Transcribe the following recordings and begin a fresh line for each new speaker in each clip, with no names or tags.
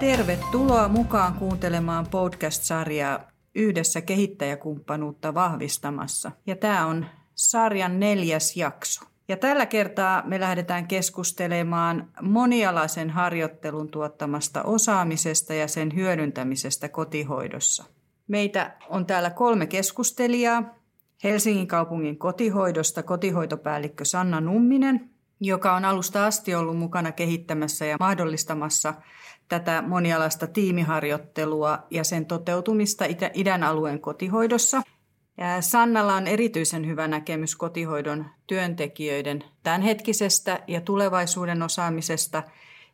Tervetuloa mukaan kuuntelemaan podcast-sarjaa Yhdessä kehittäjäkumppanuutta vahvistamassa. Ja tämä on sarjan neljäs jakso. Ja tällä kertaa me lähdetään keskustelemaan monialaisen harjoittelun tuottamasta osaamisesta ja sen hyödyntämisestä kotihoidossa. Meitä on täällä kolme keskustelijaa. Helsingin kaupungin kotihoidosta kotihoitopäällikkö Sanna Numminen, joka on alusta asti ollut mukana kehittämässä ja mahdollistamassa tätä monialaista tiimiharjoittelua ja sen toteutumista idän alueen kotihoidossa. Ja Sannalla on erityisen hyvä näkemys kotihoidon työntekijöiden tämänhetkisestä ja tulevaisuuden osaamisesta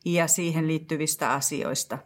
ja siihen liittyvistä asioista.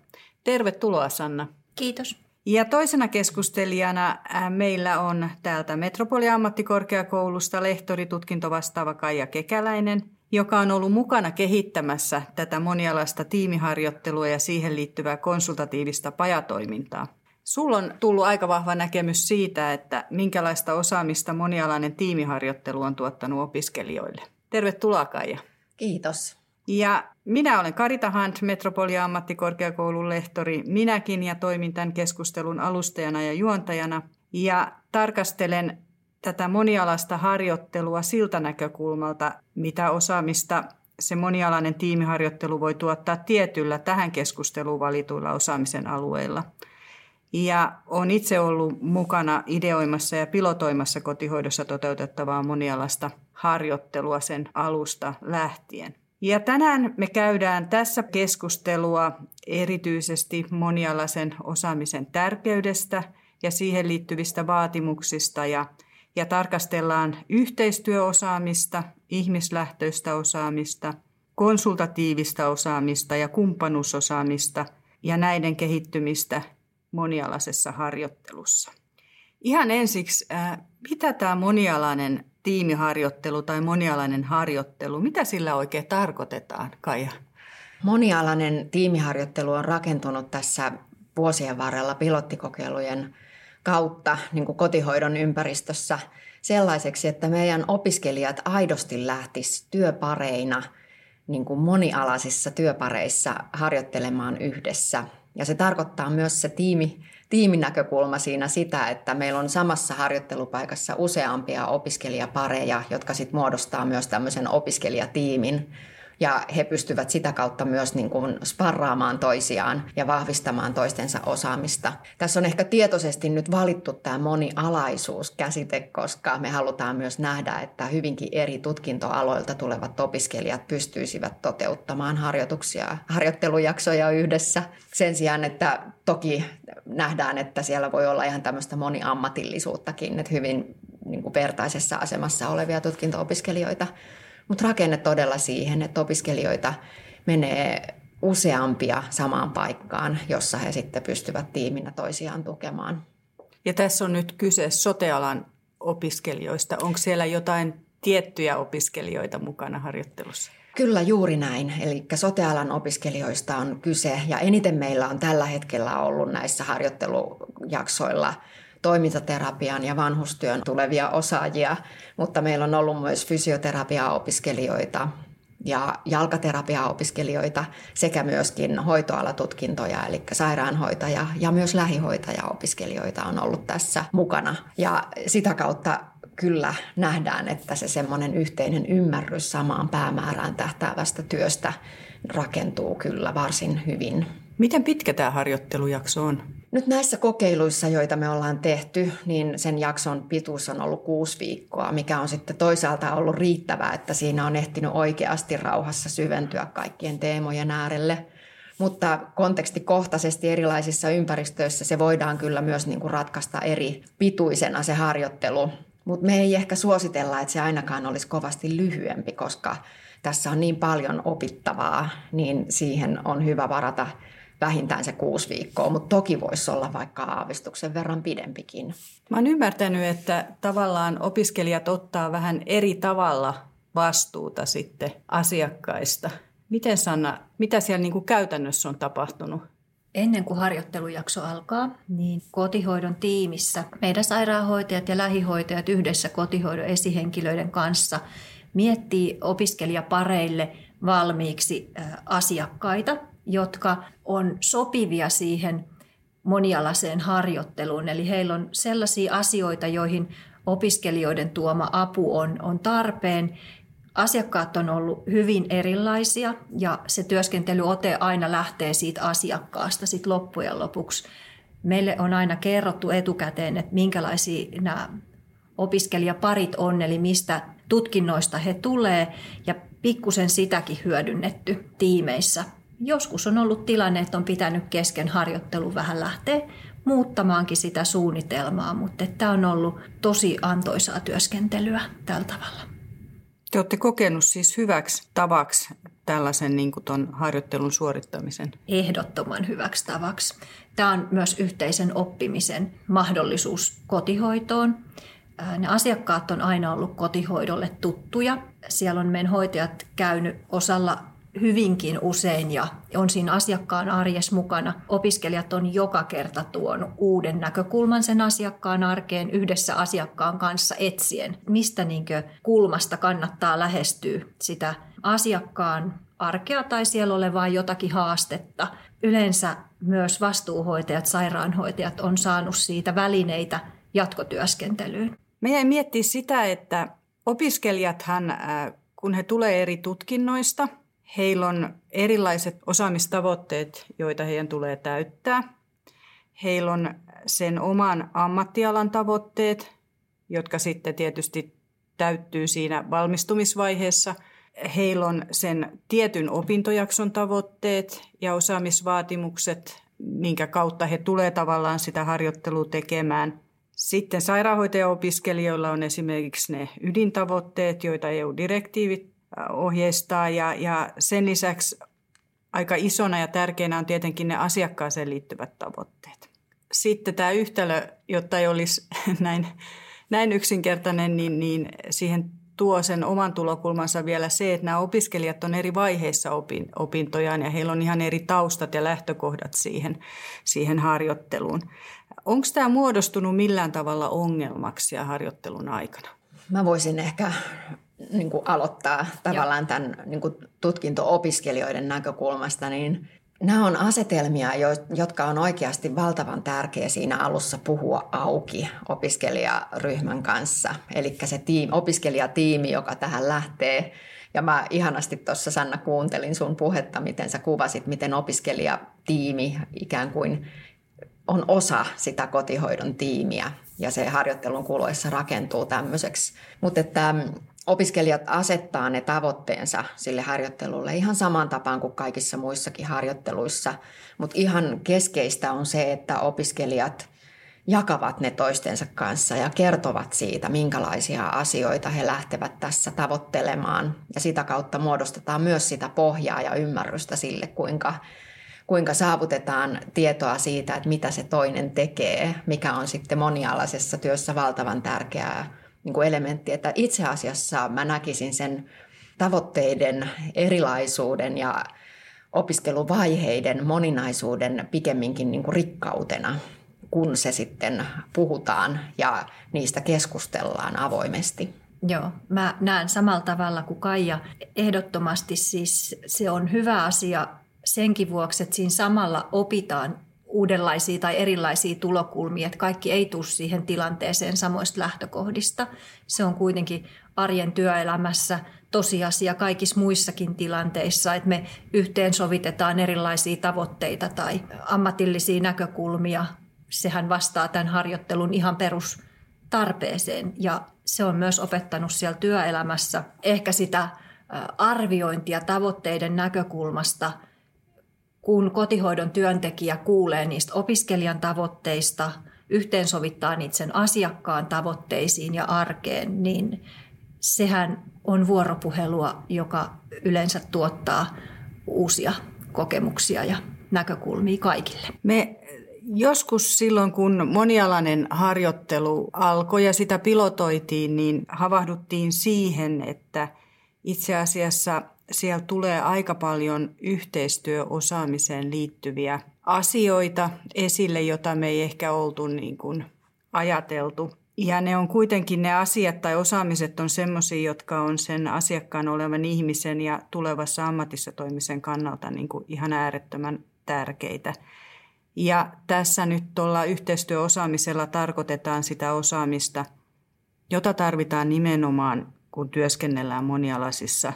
Tervetuloa Sanna.
Kiitos.
Ja toisena keskustelijana meillä on täältä Metropoliammattikorkeakoulusta lehtori tutkintovastaava Kaija Kekäläinen – joka on ollut mukana kehittämässä tätä monialaista tiimiharjoittelua ja siihen liittyvää konsultatiivista pajatoimintaa. Sulla on tullut aika vahva näkemys siitä, että minkälaista osaamista monialainen tiimiharjoittelu on tuottanut opiskelijoille. Tervetuloa Kaija.
Kiitos.
Ja minä olen Karita Hunt, Metropolia ammattikorkeakoulun lehtori minäkin ja toimin tämän keskustelun alustajana ja juontajana. Ja tarkastelen tätä monialaista harjoittelua siltä näkökulmalta, mitä osaamista se monialainen tiimiharjoittelu voi tuottaa tietyllä tähän keskusteluun valituilla osaamisen alueilla. Ja olen itse ollut mukana ideoimassa ja pilotoimassa kotihoidossa toteutettavaa monialaista harjoittelua sen alusta lähtien. Ja tänään me käydään tässä keskustelua erityisesti monialaisen osaamisen tärkeydestä ja siihen liittyvistä vaatimuksista ja ja tarkastellaan yhteistyöosaamista, ihmislähtöistä osaamista, konsultatiivista osaamista ja kumppanuusosaamista ja näiden kehittymistä monialaisessa harjoittelussa. Ihan ensiksi, äh, mitä tämä monialainen tiimiharjoittelu tai monialainen harjoittelu, mitä sillä oikein tarkoitetaan, Kaija?
Monialainen tiimiharjoittelu on rakentunut tässä vuosien varrella pilottikokeilujen kautta niin kuin kotihoidon ympäristössä sellaiseksi, että meidän opiskelijat aidosti lähtis työpareina niin kuin monialaisissa työpareissa harjoittelemaan yhdessä. Ja se tarkoittaa myös se tiimi, tiiminäkökulma siinä sitä, että meillä on samassa harjoittelupaikassa useampia opiskelijapareja, jotka sitten muodostaa myös tämmöisen opiskelijatiimin ja he pystyvät sitä kautta myös niin kuin sparraamaan toisiaan ja vahvistamaan toistensa osaamista. Tässä on ehkä tietoisesti nyt valittu tämä monialaisuus-käsite, koska me halutaan myös nähdä, että hyvinkin eri tutkintoaloilta tulevat opiskelijat pystyisivät toteuttamaan harjoituksia, harjoittelujaksoja yhdessä sen sijaan, että toki nähdään, että siellä voi olla ihan tämmöistä moniammatillisuuttakin, että hyvin niin kuin vertaisessa asemassa olevia tutkinto-opiskelijoita mutta rakenne todella siihen, että opiskelijoita menee useampia samaan paikkaan, jossa he sitten pystyvät tiiminä toisiaan tukemaan.
Ja tässä on nyt kyse sotealan opiskelijoista. Onko siellä jotain tiettyjä opiskelijoita mukana harjoittelussa?
Kyllä juuri näin. Eli sotealan opiskelijoista on kyse ja eniten meillä on tällä hetkellä ollut näissä harjoittelujaksoilla – toimintaterapian ja vanhustyön tulevia osaajia, mutta meillä on ollut myös fysioterapiaopiskelijoita ja jalkaterapiaopiskelijoita sekä myöskin hoitoalatutkintoja, eli sairaanhoitaja ja myös lähihoitajaopiskelijoita on ollut tässä mukana. Ja sitä kautta kyllä nähdään, että se semmoinen yhteinen ymmärrys samaan päämäärään tähtäävästä työstä rakentuu kyllä varsin hyvin.
Miten pitkä tämä harjoittelujakso on?
Nyt näissä kokeiluissa, joita me ollaan tehty, niin sen jakson pituus on ollut kuusi viikkoa, mikä on sitten toisaalta ollut riittävää, että siinä on ehtinyt oikeasti rauhassa syventyä kaikkien teemojen äärelle. Mutta kontekstikohtaisesti erilaisissa ympäristöissä se voidaan kyllä myös niin kuin ratkaista eri pituisena se harjoittelu. Mutta me ei ehkä suositella, että se ainakaan olisi kovasti lyhyempi, koska tässä on niin paljon opittavaa, niin siihen on hyvä varata vähintään se kuusi viikkoa, mutta toki voisi olla vaikka aavistuksen verran pidempikin.
Mä oon ymmärtänyt, että tavallaan opiskelijat ottaa vähän eri tavalla vastuuta sitten asiakkaista. Miten Sanna, mitä siellä niin kuin käytännössä on tapahtunut?
Ennen kuin harjoittelujakso alkaa, niin kotihoidon tiimissä meidän sairaanhoitajat ja lähihoitajat yhdessä kotihoidon esihenkilöiden kanssa miettii opiskelijapareille valmiiksi asiakkaita – jotka on sopivia siihen monialaiseen harjoitteluun. Eli heillä on sellaisia asioita, joihin opiskelijoiden tuoma apu on, on tarpeen. Asiakkaat on ollut hyvin erilaisia ja se työskentelyote aina lähtee siitä asiakkaasta sit loppujen lopuksi. Meille on aina kerrottu etukäteen, että minkälaisia nämä opiskelijaparit on, eli mistä tutkinnoista he tulee ja pikkusen sitäkin hyödynnetty tiimeissä. Joskus on ollut tilanne, että on pitänyt kesken harjoittelu vähän lähteä muuttamaankin sitä suunnitelmaa, mutta tämä on ollut tosi antoisaa työskentelyä tällä tavalla.
Te olette kokenut siis hyväksi tavaksi tällaisen niin kuin ton harjoittelun suorittamisen?
Ehdottoman hyväksi tavaksi. Tämä on myös yhteisen oppimisen mahdollisuus kotihoitoon. Ne asiakkaat on aina ollut kotihoidolle tuttuja. Siellä on meidän hoitajat käynyt osalla hyvinkin usein ja on siinä asiakkaan arjes mukana. Opiskelijat on joka kerta tuonut uuden näkökulman sen asiakkaan arkeen yhdessä asiakkaan kanssa etsien, mistä niinkö kulmasta kannattaa lähestyä sitä asiakkaan arkea tai siellä olevaa jotakin haastetta. Yleensä myös vastuuhoitajat, sairaanhoitajat on saanut siitä välineitä jatkotyöskentelyyn.
Me jäin miettiä sitä, että opiskelijathan, äh, kun he tulee eri tutkinnoista, heillä on erilaiset osaamistavoitteet, joita heidän tulee täyttää. Heillä on sen oman ammattialan tavoitteet, jotka sitten tietysti täyttyy siinä valmistumisvaiheessa. Heillä on sen tietyn opintojakson tavoitteet ja osaamisvaatimukset, minkä kautta he tulee tavallaan sitä harjoittelua tekemään – sitten sairaanhoitajaopiskelijoilla on esimerkiksi ne ydintavoitteet, joita EU-direktiivit ohjeistaa ja, ja sen lisäksi aika isona ja tärkeänä on tietenkin ne asiakkaaseen liittyvät tavoitteet. Sitten tämä yhtälö, jotta ei olisi näin, näin yksinkertainen, niin, niin siihen tuo sen oman tulokulmansa vielä se, että nämä opiskelijat on eri vaiheissa opin, opintojaan ja heillä on ihan eri taustat ja lähtökohdat siihen, siihen harjoitteluun. Onko tämä muodostunut millään tavalla ongelmaksi ja harjoittelun aikana?
Mä voisin ehkä niin kuin aloittaa tavallaan tämän niin kuin tutkinto-opiskelijoiden näkökulmasta, niin nämä on asetelmia, jotka on oikeasti valtavan tärkeä siinä alussa puhua auki opiskelijaryhmän kanssa. Eli se tiimi, opiskelijatiimi, joka tähän lähtee. Ja mä ihanasti tuossa Sanna kuuntelin sun puhetta, miten sä kuvasit, miten opiskelijatiimi ikään kuin on osa sitä kotihoidon tiimiä ja se harjoittelun kuluessa rakentuu tämmöiseksi. Mutta että opiskelijat asettaa ne tavoitteensa sille harjoittelulle ihan saman tapaan kuin kaikissa muissakin harjoitteluissa. Mutta ihan keskeistä on se, että opiskelijat jakavat ne toistensa kanssa ja kertovat siitä, minkälaisia asioita he lähtevät tässä tavoittelemaan. Ja sitä kautta muodostetaan myös sitä pohjaa ja ymmärrystä sille, kuinka kuinka saavutetaan tietoa siitä, että mitä se toinen tekee, mikä on sitten monialaisessa työssä valtavan tärkeää niin kuin elementti. Että itse asiassa mä näkisin sen tavoitteiden erilaisuuden ja opiskeluvaiheiden moninaisuuden pikemminkin niin kuin rikkautena, kun se sitten puhutaan ja niistä keskustellaan avoimesti.
Joo, mä näen samalla tavalla kuin Kaija. Ehdottomasti siis se on hyvä asia senkin vuoksi, että siinä samalla opitaan uudenlaisia tai erilaisia tulokulmia, että kaikki ei tule siihen tilanteeseen samoista lähtökohdista. Se on kuitenkin arjen työelämässä tosiasia kaikissa muissakin tilanteissa, että me yhteensovitetaan erilaisia tavoitteita tai ammatillisia näkökulmia. Sehän vastaa tämän harjoittelun ihan perustarpeeseen ja se on myös opettanut siellä työelämässä ehkä sitä arviointia tavoitteiden näkökulmasta – kun kotihoidon työntekijä kuulee niistä opiskelijan tavoitteista, yhteensovittaa niitä sen asiakkaan tavoitteisiin ja arkeen, niin sehän on vuoropuhelua, joka yleensä tuottaa uusia kokemuksia ja näkökulmia kaikille.
Me joskus silloin, kun monialainen harjoittelu alkoi ja sitä pilotoitiin, niin havahduttiin siihen, että itse asiassa siellä tulee aika paljon yhteistyöosaamiseen liittyviä asioita esille, jota me ei ehkä oltu niin kuin ajateltu. Ja ne on kuitenkin ne asiat tai osaamiset on semmoisia, jotka on sen asiakkaan olevan ihmisen ja tulevassa ammatissa toimisen kannalta niin kuin ihan äärettömän tärkeitä. Ja tässä nyt tuolla yhteistyöosaamisella tarkoitetaan sitä osaamista, jota tarvitaan nimenomaan, kun työskennellään monialaisissa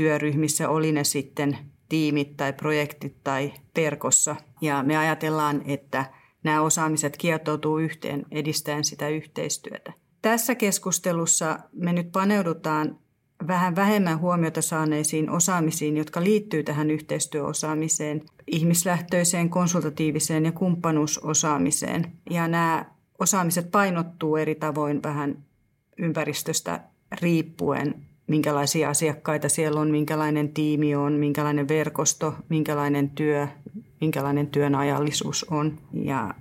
työryhmissä, oli ne sitten tiimit tai projektit tai verkossa. Ja me ajatellaan, että nämä osaamiset kietoutuu yhteen edistäen sitä yhteistyötä. Tässä keskustelussa me nyt paneudutaan vähän vähemmän huomiota saaneisiin osaamisiin, jotka liittyy tähän yhteistyöosaamiseen, ihmislähtöiseen, konsultatiiviseen ja kumppanuusosaamiseen. Ja nämä osaamiset painottuu eri tavoin vähän ympäristöstä riippuen, minkälaisia asiakkaita siellä on, minkälainen tiimi on, minkälainen verkosto, minkälainen työ, minkälainen työn ajallisuus on ja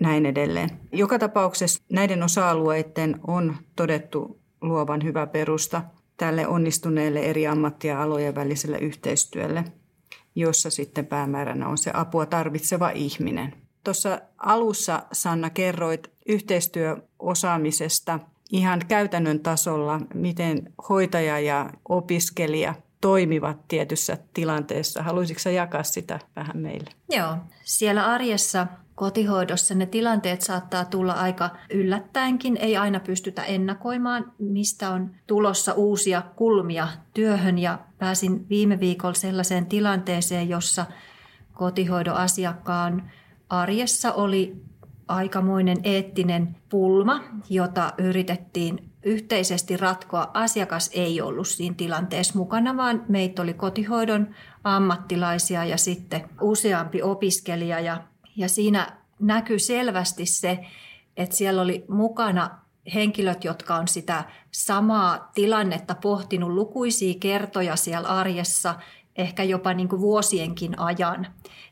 näin edelleen. Joka tapauksessa näiden osa-alueiden on todettu luovan hyvä perusta tälle onnistuneelle eri ammatti- ja alojen väliselle yhteistyölle, jossa sitten päämääränä on se apua tarvitseva ihminen. Tuossa alussa, Sanna, kerroit yhteistyöosaamisesta ihan käytännön tasolla, miten hoitaja ja opiskelija toimivat tietyssä tilanteessa. Haluaisitko jakaa sitä vähän meille?
Joo, siellä arjessa kotihoidossa ne tilanteet saattaa tulla aika yllättäenkin. Ei aina pystytä ennakoimaan, mistä on tulossa uusia kulmia työhön. Ja pääsin viime viikolla sellaiseen tilanteeseen, jossa kotihoidon asiakkaan arjessa oli aikamoinen eettinen pulma, jota yritettiin yhteisesti ratkoa. Asiakas ei ollut siinä tilanteessa mukana, vaan meitä oli kotihoidon ammattilaisia ja sitten useampi opiskelija. Ja, ja siinä näkyy selvästi se, että siellä oli mukana henkilöt, jotka on sitä samaa tilannetta pohtinut lukuisia kertoja siellä arjessa, ehkä jopa niin kuin vuosienkin ajan.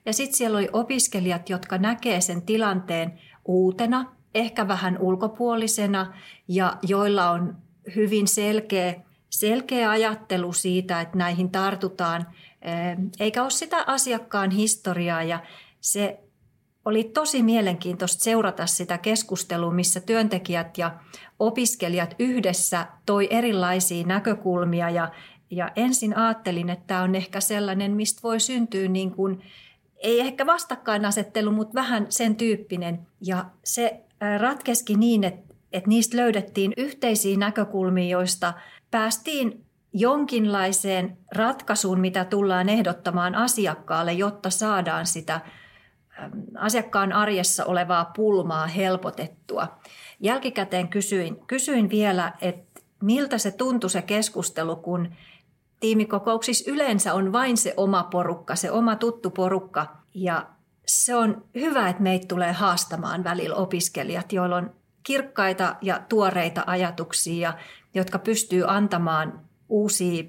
Ja sitten siellä oli opiskelijat, jotka näkee sen tilanteen uutena, ehkä vähän ulkopuolisena ja joilla on hyvin selkeä, selkeä ajattelu siitä, että näihin tartutaan, eh, eikä ole sitä asiakkaan historiaa ja se oli tosi mielenkiintoista seurata sitä keskustelua, missä työntekijät ja opiskelijat yhdessä toi erilaisia näkökulmia ja, ja ensin ajattelin, että tämä on ehkä sellainen, mistä voi syntyä niin kuin, ei ehkä vastakkainasettelu, mutta vähän sen tyyppinen. Ja se ratkeski niin, että, että niistä löydettiin yhteisiä näkökulmia, joista päästiin jonkinlaiseen ratkaisuun, mitä tullaan ehdottamaan asiakkaalle, jotta saadaan sitä asiakkaan arjessa olevaa pulmaa helpotettua. Jälkikäteen kysyin, kysyin vielä, että miltä se tuntui se keskustelu, kun tiimikokouksissa yleensä on vain se oma porukka, se oma tuttu porukka. Ja se on hyvä, että meitä tulee haastamaan välillä opiskelijat, joilla on kirkkaita ja tuoreita ajatuksia, jotka pystyy antamaan uusia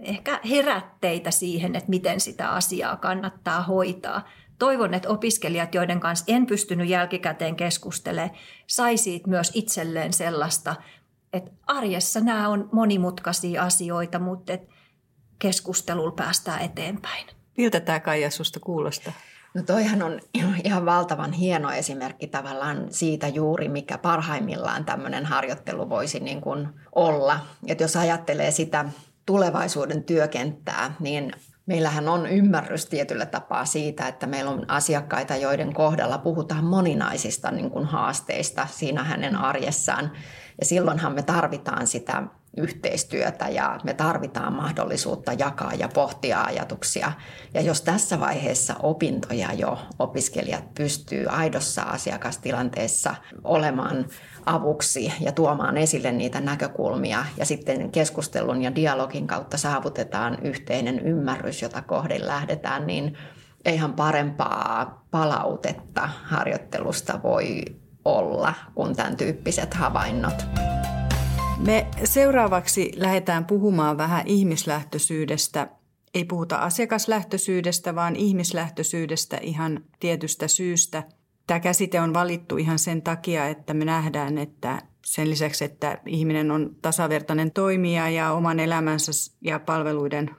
ehkä herätteitä siihen, että miten sitä asiaa kannattaa hoitaa. Toivon, että opiskelijat, joiden kanssa en pystynyt jälkikäteen keskustelemaan, saisivat myös itselleen sellaista, että arjessa nämä on monimutkaisia asioita, mutta että keskustelulla päästään eteenpäin.
Miltä tämä Kaija susta kuulostaa?
No toihan on ihan valtavan hieno esimerkki tavallaan siitä juuri, mikä parhaimmillaan tämmöinen harjoittelu voisi niin kuin olla. Että jos ajattelee sitä tulevaisuuden työkenttää, niin meillähän on ymmärrys tietyllä tapaa siitä, että meillä on asiakkaita, joiden kohdalla puhutaan moninaisista niin kuin haasteista siinä hänen arjessaan. Ja silloinhan me tarvitaan sitä yhteistyötä ja me tarvitaan mahdollisuutta jakaa ja pohtia ajatuksia. Ja jos tässä vaiheessa opintoja jo opiskelijat pystyy aidossa asiakastilanteessa olemaan avuksi ja tuomaan esille niitä näkökulmia ja sitten keskustelun ja dialogin kautta saavutetaan yhteinen ymmärrys, jota kohden lähdetään, niin eihän parempaa palautetta harjoittelusta voi olla kuin tämän tyyppiset havainnot.
Me seuraavaksi lähdetään puhumaan vähän ihmislähtöisyydestä. Ei puhuta asiakaslähtöisyydestä, vaan ihmislähtöisyydestä ihan tietystä syystä. Tämä käsite on valittu ihan sen takia, että me nähdään, että sen lisäksi, että ihminen on tasavertainen toimija ja oman elämänsä ja palveluiden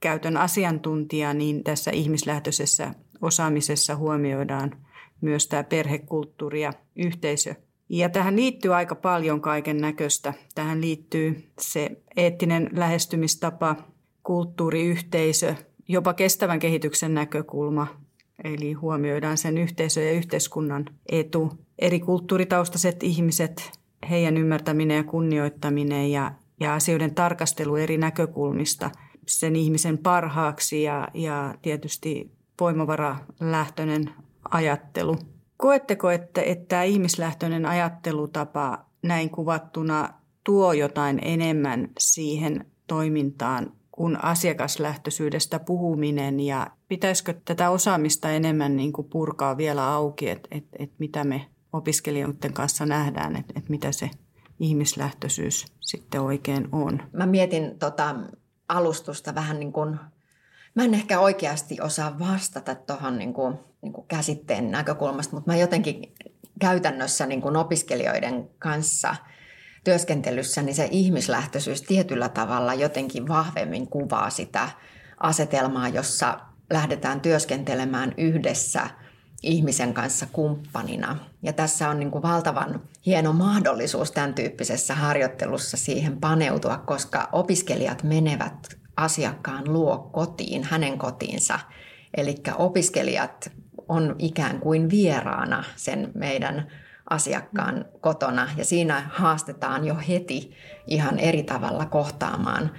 käytön asiantuntija, niin tässä ihmislähtöisessä osaamisessa huomioidaan myös tämä perhekulttuuri ja yhteisö Ja tähän liittyy aika paljon kaiken näköistä. Tähän liittyy se eettinen lähestymistapa, kulttuuriyhteisö, jopa kestävän kehityksen näkökulma, eli huomioidaan sen yhteisö- ja yhteiskunnan etu. Eri kulttuuritaustaiset ihmiset, heidän ymmärtäminen ja kunnioittaminen ja, ja asioiden tarkastelu eri näkökulmista sen ihmisen parhaaksi ja, ja tietysti voimavaralähtöinen ajattelu. Koetteko, että, että tämä ihmislähtöinen ajattelutapa näin kuvattuna tuo jotain enemmän siihen toimintaan kuin asiakaslähtöisyydestä puhuminen ja pitäisikö tätä osaamista enemmän niin kuin purkaa vielä auki, että, että, että mitä me opiskelijoiden kanssa nähdään, että, että mitä se ihmislähtöisyys sitten oikein on.
Mä mietin tota alustusta vähän niin kuin, mä en ehkä oikeasti osaa vastata tuohon niin kuin, niin kuin käsitteen näkökulmasta, mutta mä jotenkin käytännössä niin kuin opiskelijoiden kanssa työskentelyssä, niin se ihmislähtöisyys tietyllä tavalla jotenkin vahvemmin kuvaa sitä asetelmaa, jossa lähdetään työskentelemään yhdessä ihmisen kanssa kumppanina. Ja tässä on niin kuin valtavan hieno mahdollisuus tämän tyyppisessä harjoittelussa siihen paneutua, koska opiskelijat menevät asiakkaan luo kotiin, hänen kotiinsa. Eli opiskelijat on ikään kuin vieraana sen meidän asiakkaan kotona ja siinä haastetaan jo heti ihan eri tavalla kohtaamaan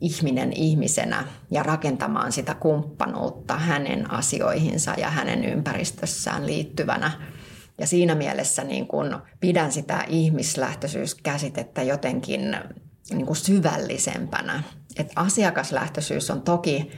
ihminen ihmisenä ja rakentamaan sitä kumppanuutta hänen asioihinsa ja hänen ympäristössään liittyvänä. Ja siinä mielessä niin kun pidän sitä ihmislähtöisyyskäsitettä jotenkin niin kuin syvällisempänä. Et asiakaslähtöisyys on toki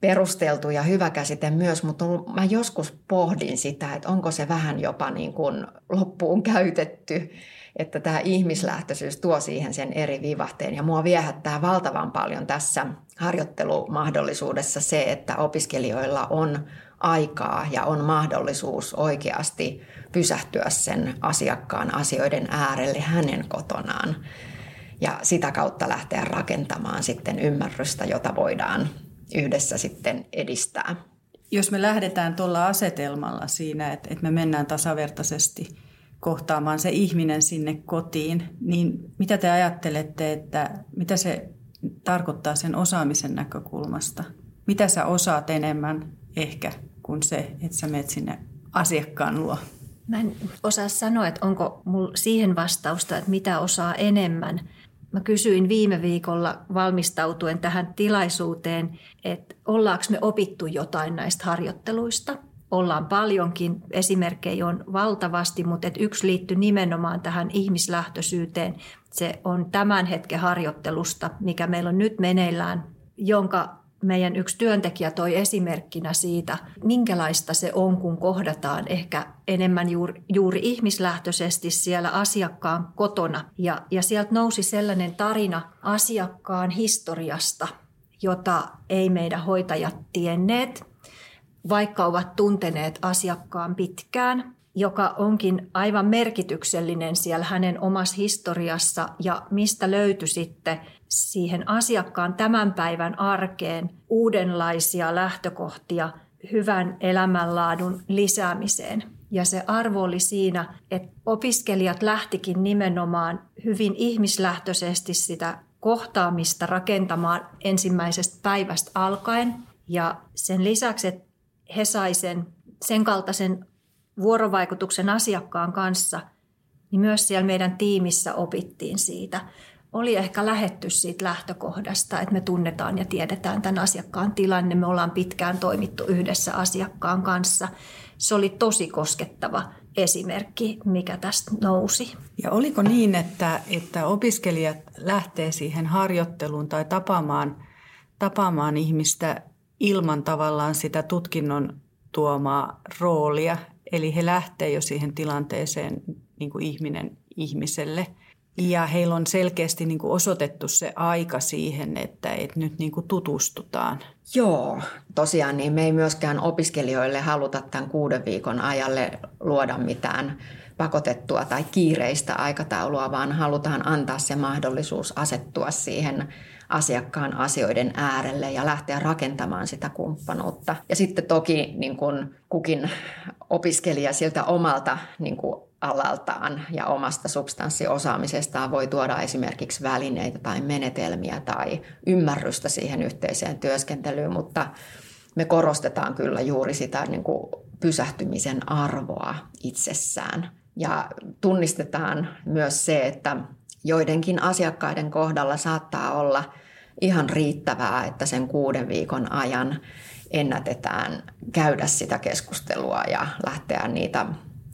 perusteltu ja hyvä käsite myös, mutta mä joskus pohdin sitä, että onko se vähän jopa niin kuin loppuun käytetty, että tämä ihmislähtöisyys tuo siihen sen eri vivahteen. Ja mua viehättää valtavan paljon tässä harjoittelumahdollisuudessa se, että opiskelijoilla on aikaa ja on mahdollisuus oikeasti pysähtyä sen asiakkaan asioiden äärelle hänen kotonaan. Ja sitä kautta lähteä rakentamaan sitten ymmärrystä, jota voidaan yhdessä sitten edistää.
Jos me lähdetään tuolla asetelmalla siinä, että, että me mennään tasavertaisesti kohtaamaan se ihminen sinne kotiin, niin mitä te ajattelette, että mitä se tarkoittaa sen osaamisen näkökulmasta? Mitä sä osaat enemmän ehkä kuin se, että sä menet sinne asiakkaan luo?
Mä en osaa sanoa, että onko mulla siihen vastausta, että mitä osaa enemmän – Mä kysyin viime viikolla valmistautuen tähän tilaisuuteen, että ollaanko me opittu jotain näistä harjoitteluista. Ollaan paljonkin, esimerkkejä on valtavasti, mutta et yksi liittyy nimenomaan tähän ihmislähtöisyyteen. Se on tämän hetken harjoittelusta, mikä meillä on nyt meneillään, jonka meidän yksi työntekijä toi esimerkkinä siitä, minkälaista se on, kun kohdataan ehkä enemmän juuri, juuri ihmislähtöisesti siellä asiakkaan kotona. Ja, ja sieltä nousi sellainen tarina asiakkaan historiasta, jota ei meidän hoitajat tienneet, vaikka ovat tunteneet asiakkaan pitkään joka onkin aivan merkityksellinen siellä hänen omassa historiassa ja mistä löytyi sitten siihen asiakkaan tämän päivän arkeen uudenlaisia lähtökohtia hyvän elämänlaadun lisäämiseen. Ja se arvo oli siinä, että opiskelijat lähtikin nimenomaan hyvin ihmislähtöisesti sitä kohtaamista rakentamaan ensimmäisestä päivästä alkaen. Ja sen lisäksi, että he sai sen, sen kaltaisen vuorovaikutuksen asiakkaan kanssa, niin myös siellä meidän tiimissä opittiin siitä. Oli ehkä lähetty siitä lähtökohdasta, että me tunnetaan ja tiedetään tämän asiakkaan tilanne. Me ollaan pitkään toimittu yhdessä asiakkaan kanssa. Se oli tosi koskettava esimerkki, mikä tästä nousi.
Ja oliko niin, että, että opiskelijat lähtee siihen harjoitteluun tai tapaamaan, tapaamaan ihmistä ilman tavallaan sitä tutkinnon tuomaa roolia, Eli he lähtee jo siihen tilanteeseen niin kuin ihminen ihmiselle. Ja heillä on selkeästi niin kuin osoitettu se aika siihen, että, että nyt niin kuin tutustutaan.
Joo, tosiaan niin me ei myöskään opiskelijoille haluta tämän kuuden viikon ajalle luoda mitään pakotettua tai kiireistä aikataulua, vaan halutaan antaa se mahdollisuus asettua siihen asiakkaan asioiden äärelle ja lähteä rakentamaan sitä kumppanuutta. Ja sitten toki niin kuin kukin opiskelija siltä omalta niin kuin alaltaan ja omasta substanssiosaamisestaan voi tuoda esimerkiksi välineitä tai menetelmiä tai ymmärrystä siihen yhteiseen työskentelyyn, mutta me korostetaan kyllä juuri sitä niin kuin pysähtymisen arvoa itsessään. Ja tunnistetaan myös se, että joidenkin asiakkaiden kohdalla saattaa olla ihan riittävää, että sen kuuden viikon ajan ennätetään käydä sitä keskustelua ja lähteä niitä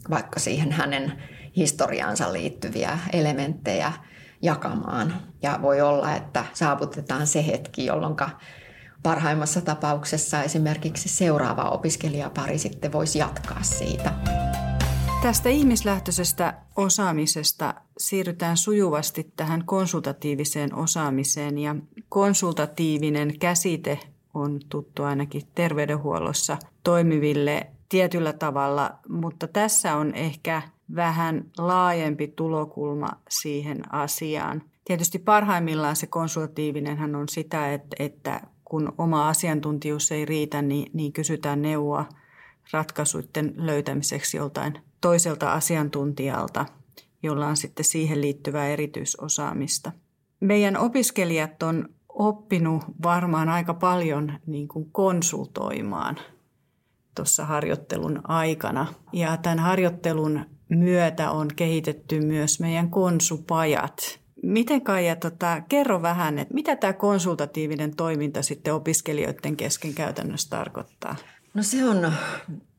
vaikka siihen hänen historiaansa liittyviä elementtejä jakamaan. Ja voi olla, että saavutetaan se hetki, jolloin parhaimmassa tapauksessa esimerkiksi seuraava opiskelijapari sitten voisi jatkaa siitä.
Tästä ihmislähtöisestä osaamisesta siirrytään sujuvasti tähän konsultatiiviseen osaamiseen ja konsultatiivinen käsite on tuttu ainakin terveydenhuollossa toimiville tietyllä tavalla, mutta tässä on ehkä vähän laajempi tulokulma siihen asiaan. Tietysti parhaimmillaan se konsultatiivinenhan on sitä, että, että kun oma asiantuntijuus ei riitä, niin, niin kysytään neuvoa ratkaisuiden löytämiseksi joltain toiselta asiantuntijalta, jolla on sitten siihen liittyvää erityisosaamista. Meidän opiskelijat on oppinut varmaan aika paljon niin kuin konsultoimaan tuossa harjoittelun aikana. Ja tämän harjoittelun myötä on kehitetty myös meidän konsupajat. Miten Kaija, tota, kerro vähän, että mitä tämä konsultatiivinen toiminta sitten opiskelijoiden kesken käytännössä tarkoittaa?
No se on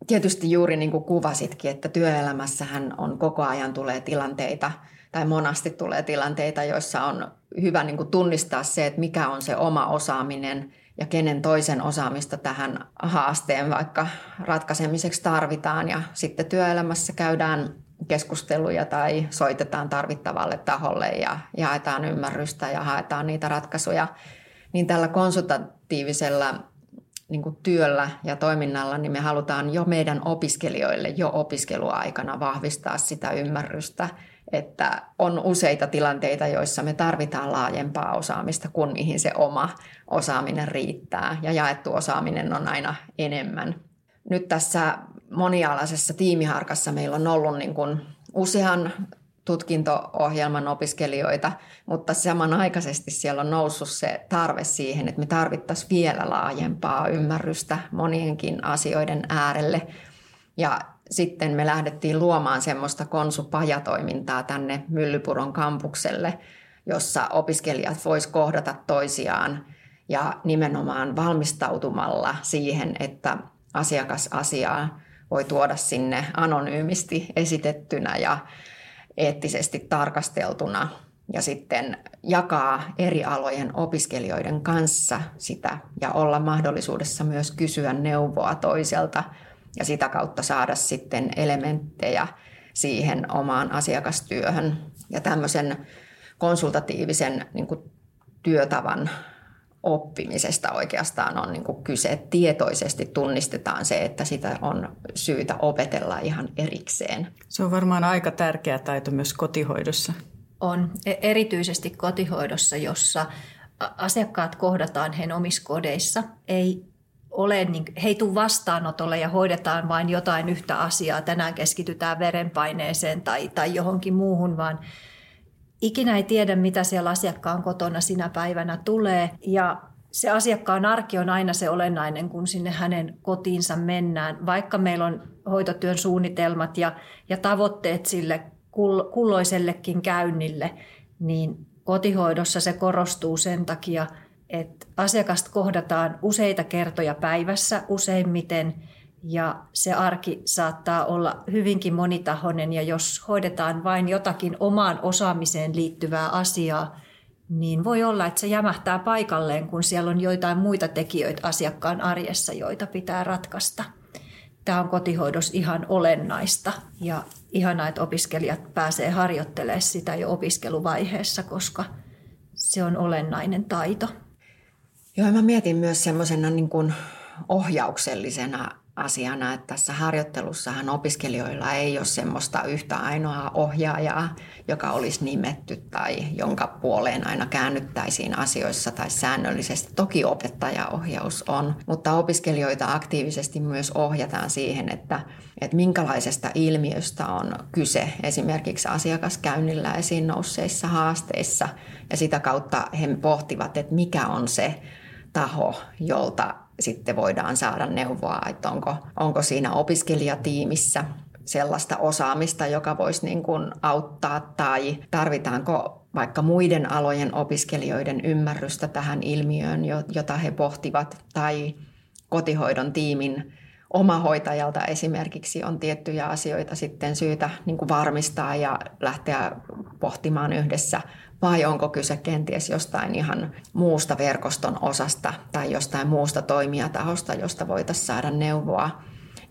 tietysti juuri niin kuin kuvasitkin, että työelämässähän on koko ajan tulee tilanteita tai monasti tulee tilanteita, joissa on hyvä niin kuin tunnistaa se, että mikä on se oma osaaminen ja kenen toisen osaamista tähän haasteen vaikka ratkaisemiseksi tarvitaan. Ja sitten työelämässä käydään keskusteluja tai soitetaan tarvittavalle taholle ja jaetaan ymmärrystä ja haetaan niitä ratkaisuja. Niin tällä konsultatiivisella niin kuin työllä ja toiminnalla, niin me halutaan jo meidän opiskelijoille jo opiskeluaikana vahvistaa sitä ymmärrystä, että on useita tilanteita, joissa me tarvitaan laajempaa osaamista, kun mihin se oma osaaminen riittää. Ja jaettu osaaminen on aina enemmän. Nyt tässä monialaisessa tiimiharkassa meillä on ollut niin kuin usean tutkinto-ohjelman opiskelijoita, mutta samanaikaisesti siellä on noussut se tarve siihen, että me tarvittaisiin vielä laajempaa ymmärrystä monienkin asioiden äärelle. Ja sitten me lähdettiin luomaan semmoista konsupajatoimintaa tänne Myllypuron kampukselle, jossa opiskelijat vois kohdata toisiaan ja nimenomaan valmistautumalla siihen, että asiakasasiaa voi tuoda sinne anonyymisti esitettynä ja eettisesti tarkasteltuna ja sitten jakaa eri alojen opiskelijoiden kanssa sitä ja olla mahdollisuudessa myös kysyä neuvoa toiselta ja sitä kautta saada sitten elementtejä siihen omaan asiakastyöhön. Ja tämmöisen konsultatiivisen niin kuin, työtavan oppimisesta oikeastaan on niin kuin kyse. Tietoisesti tunnistetaan se, että sitä on syytä opetella ihan erikseen.
Se on varmaan aika tärkeä taito myös kotihoidossa.
On, e- erityisesti kotihoidossa, jossa asiakkaat kohdataan heidän omissa kodeissa. Ei ole, niin, he ei tule vastaanotolle ja hoidetaan vain jotain yhtä asiaa. Tänään keskitytään verenpaineeseen tai, tai johonkin muuhun, vaan – ikinä ei tiedä, mitä siellä asiakkaan kotona sinä päivänä tulee. Ja se asiakkaan arki on aina se olennainen, kun sinne hänen kotiinsa mennään. Vaikka meillä on hoitotyön suunnitelmat ja, ja tavoitteet sille kulloisellekin käynnille, niin kotihoidossa se korostuu sen takia, että asiakasta kohdataan useita kertoja päivässä useimmiten – ja se arki saattaa olla hyvinkin monitahoinen ja jos hoidetaan vain jotakin omaan osaamiseen liittyvää asiaa, niin voi olla, että se jämähtää paikalleen, kun siellä on joitain muita tekijöitä asiakkaan arjessa, joita pitää ratkaista. Tämä on kotihoidossa ihan olennaista ja ihanaa, että opiskelijat pääsee harjoittelemaan sitä jo opiskeluvaiheessa, koska se on olennainen taito.
Joo, mä mietin myös semmoisena niin ohjauksellisena asiana, että tässä harjoittelussahan opiskelijoilla ei ole semmoista yhtä ainoaa ohjaajaa, joka olisi nimetty tai jonka puoleen aina käännyttäisiin asioissa tai säännöllisesti. Toki opettajaohjaus on, mutta opiskelijoita aktiivisesti myös ohjataan siihen, että, että minkälaisesta ilmiöstä on kyse esimerkiksi asiakaskäynnillä esiin nousseissa haasteissa ja sitä kautta he pohtivat, että mikä on se taho, jolta sitten voidaan saada neuvoa, että onko, onko siinä opiskelijatiimissä sellaista osaamista, joka voisi niin kuin auttaa tai tarvitaanko vaikka muiden alojen opiskelijoiden ymmärrystä tähän ilmiöön, jota he pohtivat, tai kotihoidon tiimin omahoitajalta esimerkiksi on tiettyjä asioita sitten syytä niin kuin varmistaa ja lähteä pohtimaan yhdessä – vai onko kyse kenties jostain ihan muusta verkoston osasta tai jostain muusta toimijatahosta, josta voitaisiin saada neuvoa.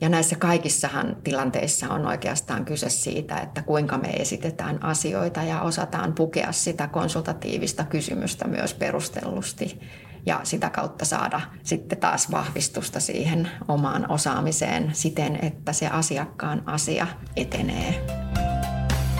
Ja näissä kaikissahan tilanteissa on oikeastaan kyse siitä, että kuinka me esitetään asioita ja osataan pukea sitä konsultatiivista kysymystä myös perustellusti ja sitä kautta saada sitten taas vahvistusta siihen omaan osaamiseen siten, että se asiakkaan asia etenee.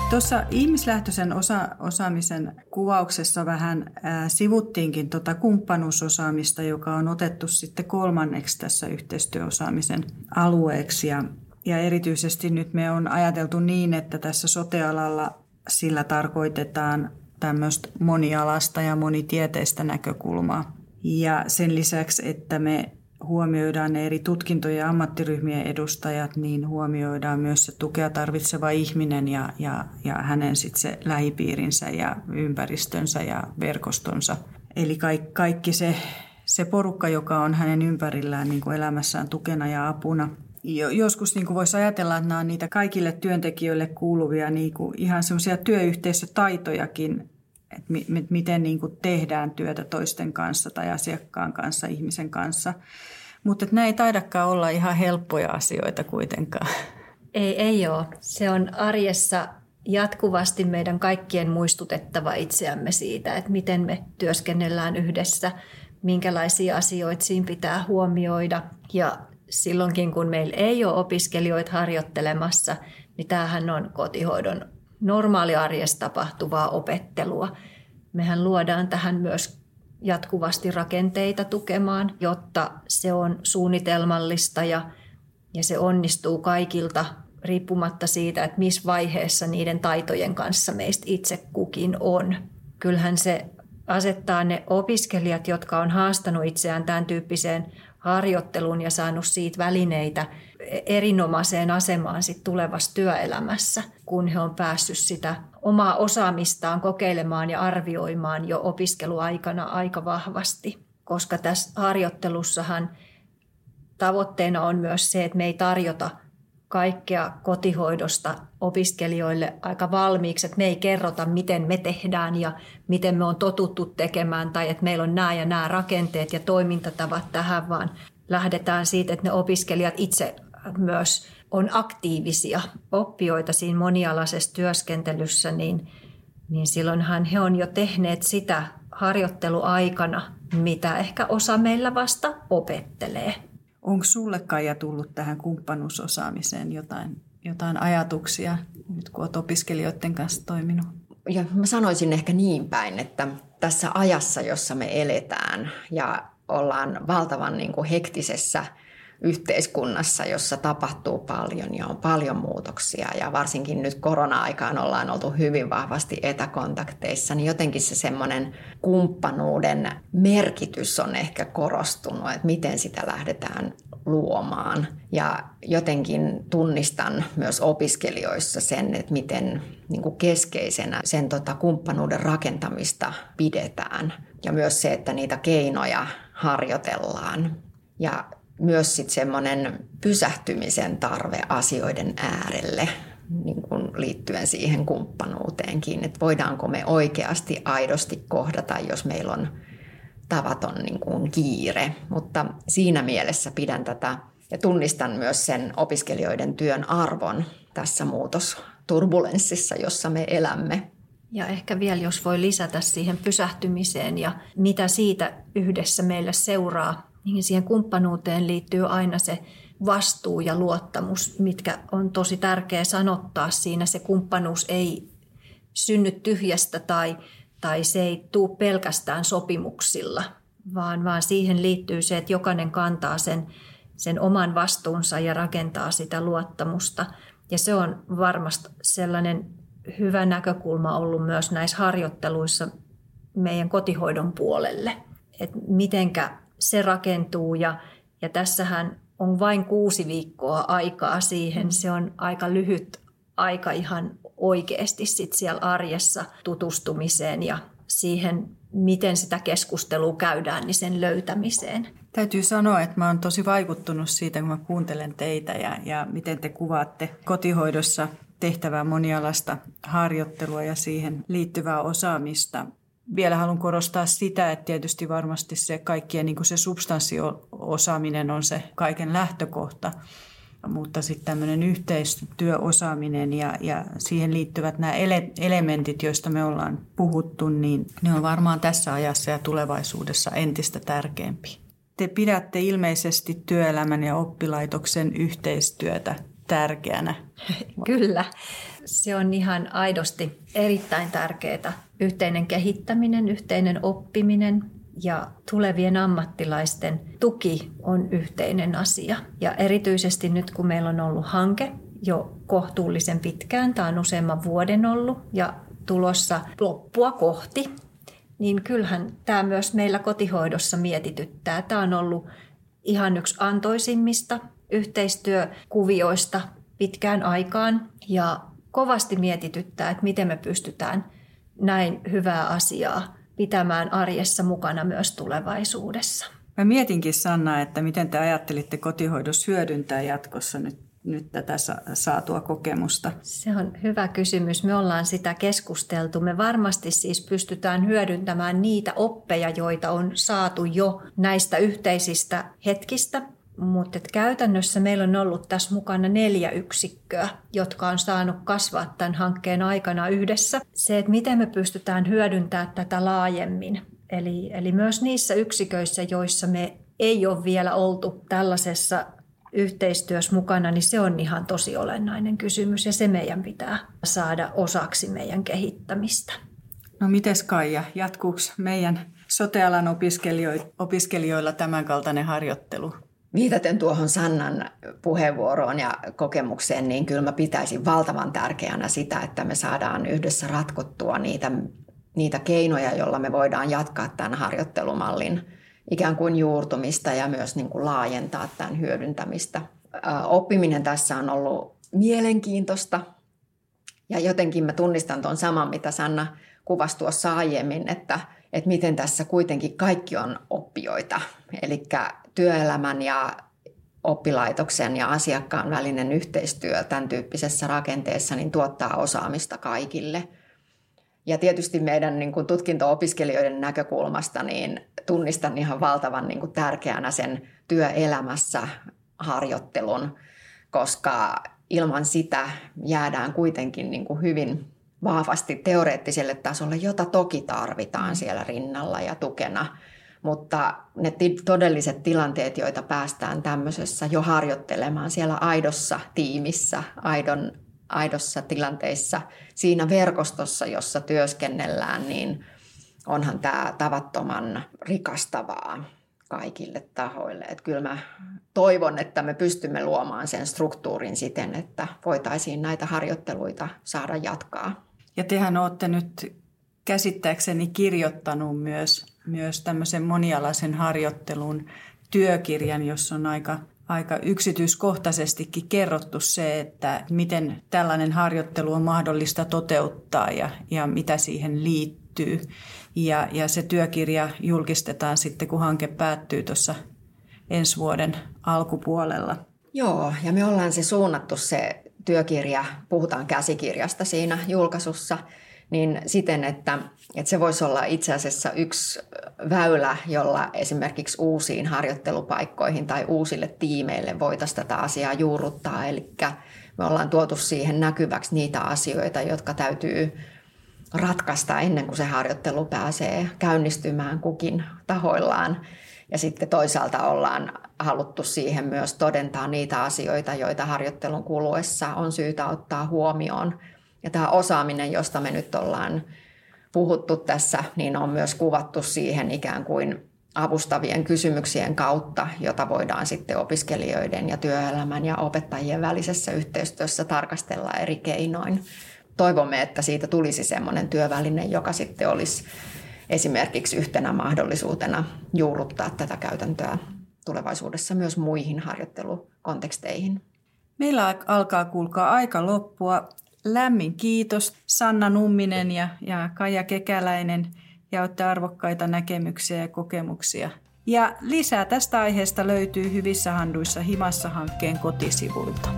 Tuossa ihmislähtöisen osa- osaamisen kuvauksessa vähän ää, sivuttiinkin tuota kumppanuusosaamista, joka on otettu sitten kolmanneksi tässä yhteistyöosaamisen alueeksi. Ja, ja erityisesti nyt me on ajateltu niin, että tässä sotealalla sillä tarkoitetaan tämmöistä monialasta ja monitieteistä näkökulmaa. Ja sen lisäksi, että me huomioidaan ne eri tutkintojen ja ammattiryhmien edustajat, niin huomioidaan myös se tukea tarvitseva ihminen ja, ja, ja hänen sitten se lähipiirinsä ja ympäristönsä ja verkostonsa. Eli kaikki, kaikki se, se porukka, joka on hänen ympärillään niin kuin elämässään tukena ja apuna. Joskus niin kuin voisi ajatella, että nämä on niitä kaikille työntekijöille kuuluvia niin kuin ihan semmoisia työyhteisötaitojakin, että mi, miten niin kuin tehdään työtä toisten kanssa tai asiakkaan kanssa, ihmisen kanssa. Mutta nämä ei taidakaan olla ihan helppoja asioita kuitenkaan.
Ei, ei ole. Se on arjessa jatkuvasti meidän kaikkien muistutettava itseämme siitä, että miten me työskennellään yhdessä, minkälaisia asioita siinä pitää huomioida. Ja silloinkin, kun meillä ei ole opiskelijoita harjoittelemassa, niin tämähän on kotihoidon normaaliarjessa tapahtuvaa opettelua. Mehän luodaan tähän myös jatkuvasti rakenteita tukemaan, jotta se on suunnitelmallista ja, ja se onnistuu kaikilta riippumatta siitä, että missä vaiheessa niiden taitojen kanssa meistä itse kukin on. Kyllähän se asettaa ne opiskelijat, jotka on haastanut itseään tämän tyyppiseen harjoitteluun ja saanut siitä välineitä erinomaiseen asemaan sit tulevassa työelämässä, kun he on päässyt sitä omaa osaamistaan kokeilemaan ja arvioimaan jo opiskeluaikana aika vahvasti. Koska tässä harjoittelussahan tavoitteena on myös se, että me ei tarjota kaikkea kotihoidosta opiskelijoille aika valmiiksi, että me ei kerrota, miten me tehdään ja miten me on totuttu tekemään tai että meillä on nämä ja nämä rakenteet ja toimintatavat tähän, vaan lähdetään siitä, että ne opiskelijat itse myös on aktiivisia oppijoita siinä monialaisessa työskentelyssä, niin, niin silloinhan he on jo tehneet sitä harjoitteluaikana, mitä ehkä osa meillä vasta opettelee.
Onko sulle Kaija tullut tähän kumppanuusosaamiseen jotain, jotain ajatuksia, nyt kun olet opiskelijoiden kanssa toiminut?
Ja mä sanoisin ehkä niin päin, että tässä ajassa, jossa me eletään ja ollaan valtavan niin kuin hektisessä – yhteiskunnassa, jossa tapahtuu paljon ja on paljon muutoksia ja varsinkin nyt korona-aikaan ollaan oltu hyvin vahvasti etäkontakteissa, niin jotenkin se semmoinen kumppanuuden merkitys on ehkä korostunut, että miten sitä lähdetään luomaan. Ja jotenkin tunnistan myös opiskelijoissa sen, että miten niin kuin keskeisenä sen tota kumppanuuden rakentamista pidetään. Ja myös se, että niitä keinoja harjoitellaan. Ja myös sitten semmoinen pysähtymisen tarve asioiden äärelle niin kuin liittyen siihen kumppanuuteenkin, että voidaanko me oikeasti aidosti kohdata, jos meillä on tavaton niin kuin kiire. Mutta siinä mielessä pidän tätä ja tunnistan myös sen opiskelijoiden työn arvon tässä muutosturbulenssissa, jossa me elämme.
Ja ehkä vielä, jos voi lisätä siihen pysähtymiseen ja mitä siitä yhdessä meille seuraa, niin siihen kumppanuuteen liittyy aina se vastuu ja luottamus, mitkä on tosi tärkeä sanottaa siinä. Se kumppanuus ei synny tyhjästä tai, tai se ei tule pelkästään sopimuksilla, vaan, vaan siihen liittyy se, että jokainen kantaa sen, sen oman vastuunsa ja rakentaa sitä luottamusta. Ja se on varmasti sellainen hyvä näkökulma ollut myös näissä harjoitteluissa meidän kotihoidon puolelle, että mitenkä se rakentuu ja, ja tässähän on vain kuusi viikkoa aikaa siihen. Se on aika lyhyt aika ihan oikeasti sit siellä arjessa tutustumiseen ja siihen, miten sitä keskustelua käydään, niin sen löytämiseen.
Täytyy sanoa, että mä oon tosi vaikuttunut siitä, kun mä kuuntelen teitä ja, ja miten te kuvaatte kotihoidossa tehtävää monialasta harjoittelua ja siihen liittyvää osaamista. Vielä haluan korostaa sitä, että tietysti varmasti se kaikkien niin se substanssiosaaminen on se kaiken lähtökohta, mutta sitten tämmöinen yhteistyöosaaminen ja, ja siihen liittyvät nämä ele- elementit, joista me ollaan puhuttu, niin ne on varmaan tässä ajassa ja tulevaisuudessa entistä tärkeämpi. Te pidätte ilmeisesti työelämän ja oppilaitoksen yhteistyötä tärkeänä.
Kyllä, se on ihan aidosti erittäin tärkeää. Yhteinen kehittäminen, yhteinen oppiminen ja tulevien ammattilaisten tuki on yhteinen asia. Ja erityisesti nyt kun meillä on ollut hanke jo kohtuullisen pitkään, tämä on useamman vuoden ollut ja tulossa loppua kohti, niin kyllähän tämä myös meillä kotihoidossa mietityttää. Tämä on ollut ihan yksi antoisimmista yhteistyökuvioista pitkään aikaan ja kovasti mietityttää, että miten me pystytään näin hyvää asiaa pitämään arjessa mukana myös tulevaisuudessa.
Mä mietinkin Sanna, että miten te ajattelitte kotihoidossa hyödyntää jatkossa nyt, nyt tätä saatua kokemusta?
Se on hyvä kysymys. Me ollaan sitä keskusteltu. Me varmasti siis pystytään hyödyntämään niitä oppeja, joita on saatu jo näistä yhteisistä hetkistä mutta käytännössä meillä on ollut tässä mukana neljä yksikköä, jotka on saanut kasvaa tämän hankkeen aikana yhdessä. Se, että miten me pystytään hyödyntämään tätä laajemmin. Eli, eli myös niissä yksiköissä, joissa me ei ole vielä oltu tällaisessa yhteistyössä mukana, niin se on ihan tosi olennainen kysymys ja se meidän pitää saada osaksi meidän kehittämistä.
No mites Kaija, jatkuuko meidän sotealan opiskelijoilla tämänkaltainen harjoittelu?
Viitaten tuohon Sannan puheenvuoroon ja kokemukseen, niin kyllä mä pitäisin valtavan tärkeänä sitä, että me saadaan yhdessä ratkottua niitä, niitä keinoja, joilla me voidaan jatkaa tämän harjoittelumallin ikään kuin juurtumista ja myös niin kuin laajentaa tämän hyödyntämistä. Oppiminen tässä on ollut mielenkiintoista ja jotenkin mä tunnistan tuon saman, mitä Sanna kuvasi tuossa aiemmin, että, että miten tässä kuitenkin kaikki on oppijoita. Eli työelämän ja oppilaitoksen ja asiakkaan välinen yhteistyö tämän tyyppisessä rakenteessa niin tuottaa osaamista kaikille. Ja tietysti meidän niin kuin tutkinto-opiskelijoiden näkökulmasta niin tunnistan ihan valtavan niin kuin tärkeänä sen työelämässä harjoittelun, koska ilman sitä jäädään kuitenkin niin kuin hyvin vahvasti teoreettiselle tasolle, jota toki tarvitaan siellä rinnalla ja tukena – mutta ne todelliset tilanteet, joita päästään tämmöisessä jo harjoittelemaan siellä aidossa tiimissä, aidon, aidossa tilanteissa, siinä verkostossa, jossa työskennellään, niin onhan tämä tavattoman rikastavaa kaikille tahoille. Että kyllä mä toivon, että me pystymme luomaan sen struktuurin siten, että voitaisiin näitä harjoitteluita saada jatkaa.
Ja tehän olette nyt käsittääkseni kirjoittanut myös, myös tämmöisen monialaisen harjoittelun työkirjan, jossa on aika, aika yksityiskohtaisestikin kerrottu se, että miten tällainen harjoittelu on mahdollista toteuttaa ja, ja mitä siihen liittyy. Ja, ja se työkirja julkistetaan sitten, kun hanke päättyy tuossa ensi vuoden alkupuolella.
Joo, ja me ollaan se suunnattu se työkirja, puhutaan käsikirjasta siinä julkaisussa – niin siten, että, että se voisi olla itse asiassa yksi väylä, jolla esimerkiksi uusiin harjoittelupaikkoihin tai uusille tiimeille voitaisiin tätä asiaa juurruttaa. Eli me ollaan tuotu siihen näkyväksi niitä asioita, jotka täytyy ratkaista ennen kuin se harjoittelu pääsee käynnistymään kukin tahoillaan. Ja sitten toisaalta ollaan haluttu siihen myös todentaa niitä asioita, joita harjoittelun kuluessa on syytä ottaa huomioon. Ja tämä osaaminen, josta me nyt ollaan puhuttu tässä, niin on myös kuvattu siihen ikään kuin avustavien kysymyksien kautta, jota voidaan sitten opiskelijoiden ja työelämän ja opettajien välisessä yhteistyössä tarkastella eri keinoin. Toivomme, että siitä tulisi sellainen työväline, joka sitten olisi esimerkiksi yhtenä mahdollisuutena juurruttaa tätä käytäntöä tulevaisuudessa myös muihin harjoittelukonteksteihin.
Meillä alkaa kuulkaa aika loppua. Lämmin kiitos Sanna Numminen ja, ja Kaija Kekäläinen ja olette arvokkaita näkemyksiä ja kokemuksia. Ja lisää tästä aiheesta löytyy Hyvissä handuissa himassa hankkeen kotisivuilta.